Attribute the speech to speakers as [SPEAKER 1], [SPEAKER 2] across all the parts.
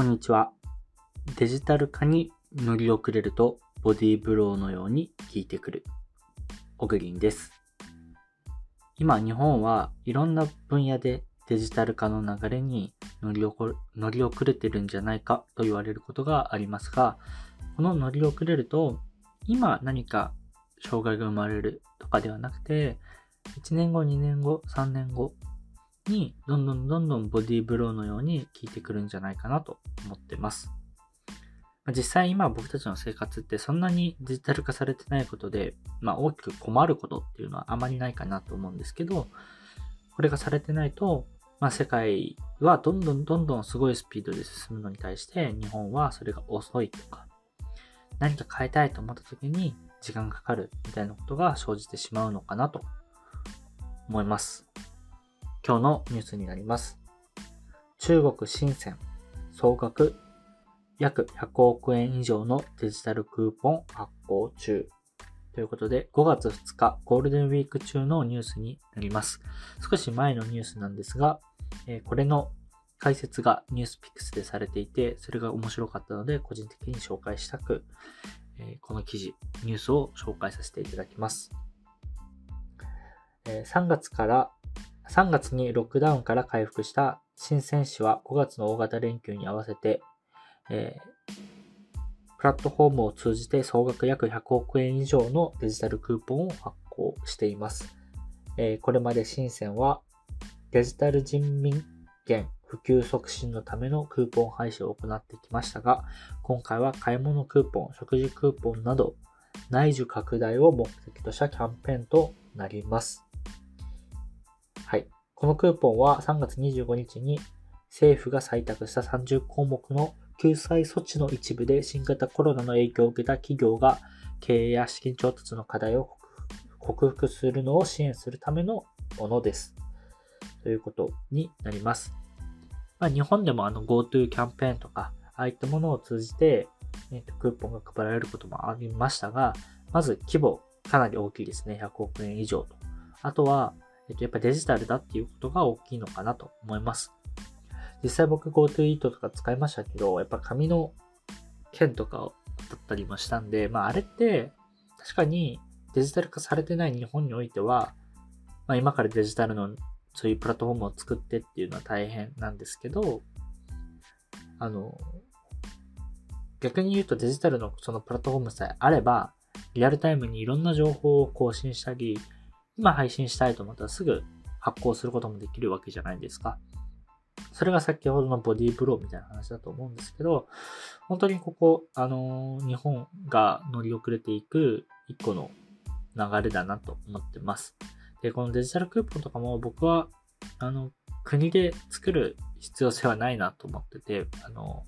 [SPEAKER 1] こんにちは。デジタル化に乗り遅れるとボディーブローのように効いてくる。オグリンです。今日本はいろんな分野でデジタル化の流れに乗り乗り遅れてるんじゃないかと言われることがありますが、この乗り遅れると今何か障害が生まれるとかではなくて、1年後、2年後、3年後にどんどんどんどんボディーブローのように効いてくるんじゃないかなと思ってます。実際今僕たちの生活ってそんなにデジタル化されてないことで、まあ大きく困ることっていうのはあまりないかなと思うんですけど、これがされてないと、まあ世界はどんどんどんどんすごいスピードで進むのに対して日本はそれが遅いとか、何か変えたいと思った時に時間がかかるみたいなことが生じてしまうのかなと思います。今日のニュースになります。中国深セン総額約100億円以上のデジタルクーポン発行中。ということで、5月2日ゴールデンウィーク中のニュースになります。少し前のニュースなんですが、えこれの解説がニュースピックスでされていて、それが面白かったので、個人的に紹介したく、えこの記事、ニュースを紹介させていただきます。え3月から3月にロックダウンから回復した新鮮市は5月の大型連休に合わせて、えー、プラットフォームを通じて総額約100億円以上のデジタルクーポンを発行しています。えー、これまで深センはデジタル人民元普及促進のためのクーポン配信を行ってきましたが、今回は買い物クーポン、食事クーポンなど内需拡大を目的としたキャンペーンとなります。はい。このクーポンは3月25日に政府が採択した30項目の救済措置の一部で新型コロナの影響を受けた企業が経営や資金調達の課題を克服するのを支援するためのものです。ということになります。まあ、日本でもあの GoTo キャンペーンとか、ああいったものを通じて、え、クーポンが配られることもありましたが、まず規模かなり大きいですね。100億円以上と。あとは、えっと、やっぱデジタルだっていうことが大きいのかなと思います。実際僕 GoTo イートとか使いましたけど、やっぱ紙の券とかだったりもしたんで、まああれって確かにデジタル化されてない日本においては、まあ今からデジタルのそういうプラットフォームを作ってっていうのは大変なんですけど、あの、逆に言うとデジタルのそのプラットフォームさえあれば、リアルタイムにいろんな情報を更新したり、今配信したいと思ったらすぐ発行することもできるわけじゃないですか。それが先ほどのボディーブローみたいな話だと思うんですけど、本当にここ、あのー、日本が乗り遅れていく一個の流れだなと思ってます。で、このデジタルクーポンとかも僕は、あの、国で作る必要性はないなと思ってて、あの、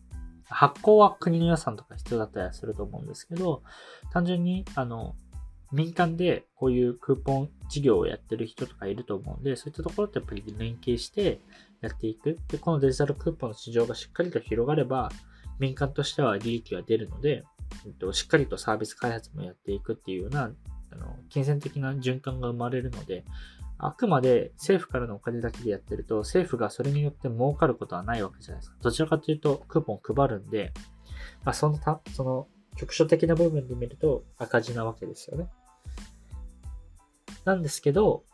[SPEAKER 1] 発行は国の予算とか必要だったりすると思うんですけど、単純に、あの、民間でこういうクーポン事業をやってる人とかいると思うんで、そういったところとやっぱり連携してやっていく。で、このデジタルクーポンの市場がしっかりと広がれば、民間としては利益が出るので、えっと、しっかりとサービス開発もやっていくっていうような、あの、金銭的な循環が生まれるので、あくまで政府からのお金だけでやってると、政府がそれによって儲かることはないわけじゃないですか。どちらかというと、クーポン配るんで、まあ、そのた、その、局所的な部分で見ると赤字なわけですよね。なんですけど、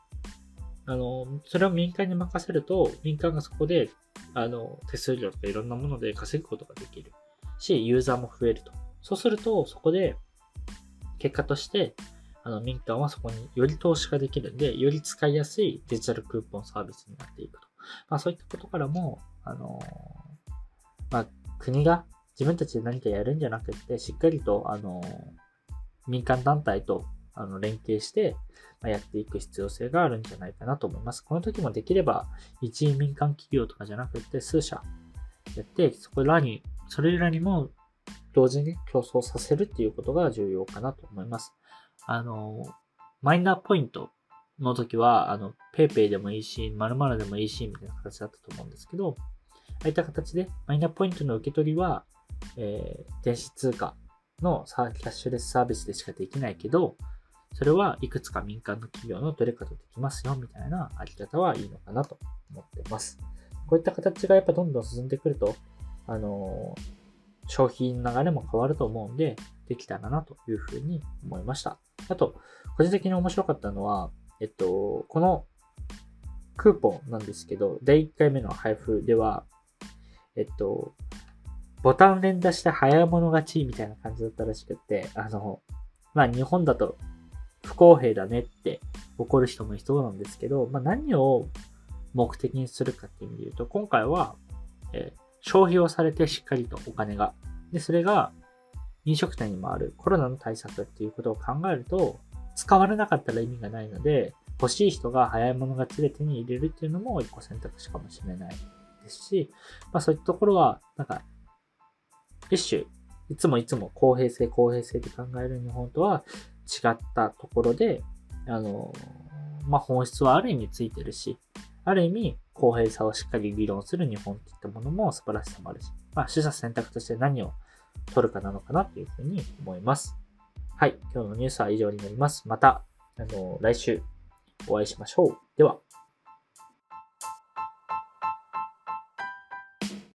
[SPEAKER 1] あの、それを民間に任せると、民間がそこで、あの、手数料とかいろんなもので稼ぐことができるし、ユーザーも増えると。そうすると、そこで、結果として、あの、民間はそこにより投資ができるんで、より使いやすいデジタルクーポンサービスになっていくと。まあ、そういったことからも、あの、まあ、国が自分たちで何かやるんじゃなくて、しっかりと、あの、民間団体とあの連携して、まやっていく必要性があるんじゃないかなと思います。この時もできれば、一民間企業とかじゃなくて、数社やって、そこらに、それらにも同時に競争させるっていうことが重要かなと思います。あの、マイナポイントの時は、あの、PayPay でもいいし、〇〇でもいいし、みたいな形だったと思うんですけど、ああいった形で、マイナポイントの受け取りは、えー、電子通貨のキャッシュレスサービスでしかできないけど、それはいくつか民間の企業のどれかとできますよ、みたいなあり方はいいのかなと思ってます。こういった形がやっぱどんどん進んでくると、あの、消費の流れも変わると思うんで、できたらなというふうに思いました。あと、個人的に面白かったのは、えっと、このクーポンなんですけど、第1回目の配布では、えっと、ボタン連打して早い者勝ちみたいな感じだったらしくて、あの、まあ日本だと不公平だねって怒る人もいそうなんですけど、まあ何を目的にするかっていう意味で言うと、今回は、えー、消費をされてしっかりとお金が。で、それが飲食店にもあるコロナの対策っていうことを考えると、使われなかったら意味がないので、欲しい人が早い者勝ちで手に入れるっていうのも一個選択肢かもしれないですし、まあそういったところは、なんか、一種、いつもいつも公平性公平性で考える日本とは違ったところで、あの、まあ本質はある意味ついてるし、ある意味公平さをしっかり議論する日本っていったものも素晴らしさもあるし、まあ取捨選択として何を取るかなのかなというふうに思います。はい。今日のニュースは以上になります。また、あの、来週お会いしましょう。では。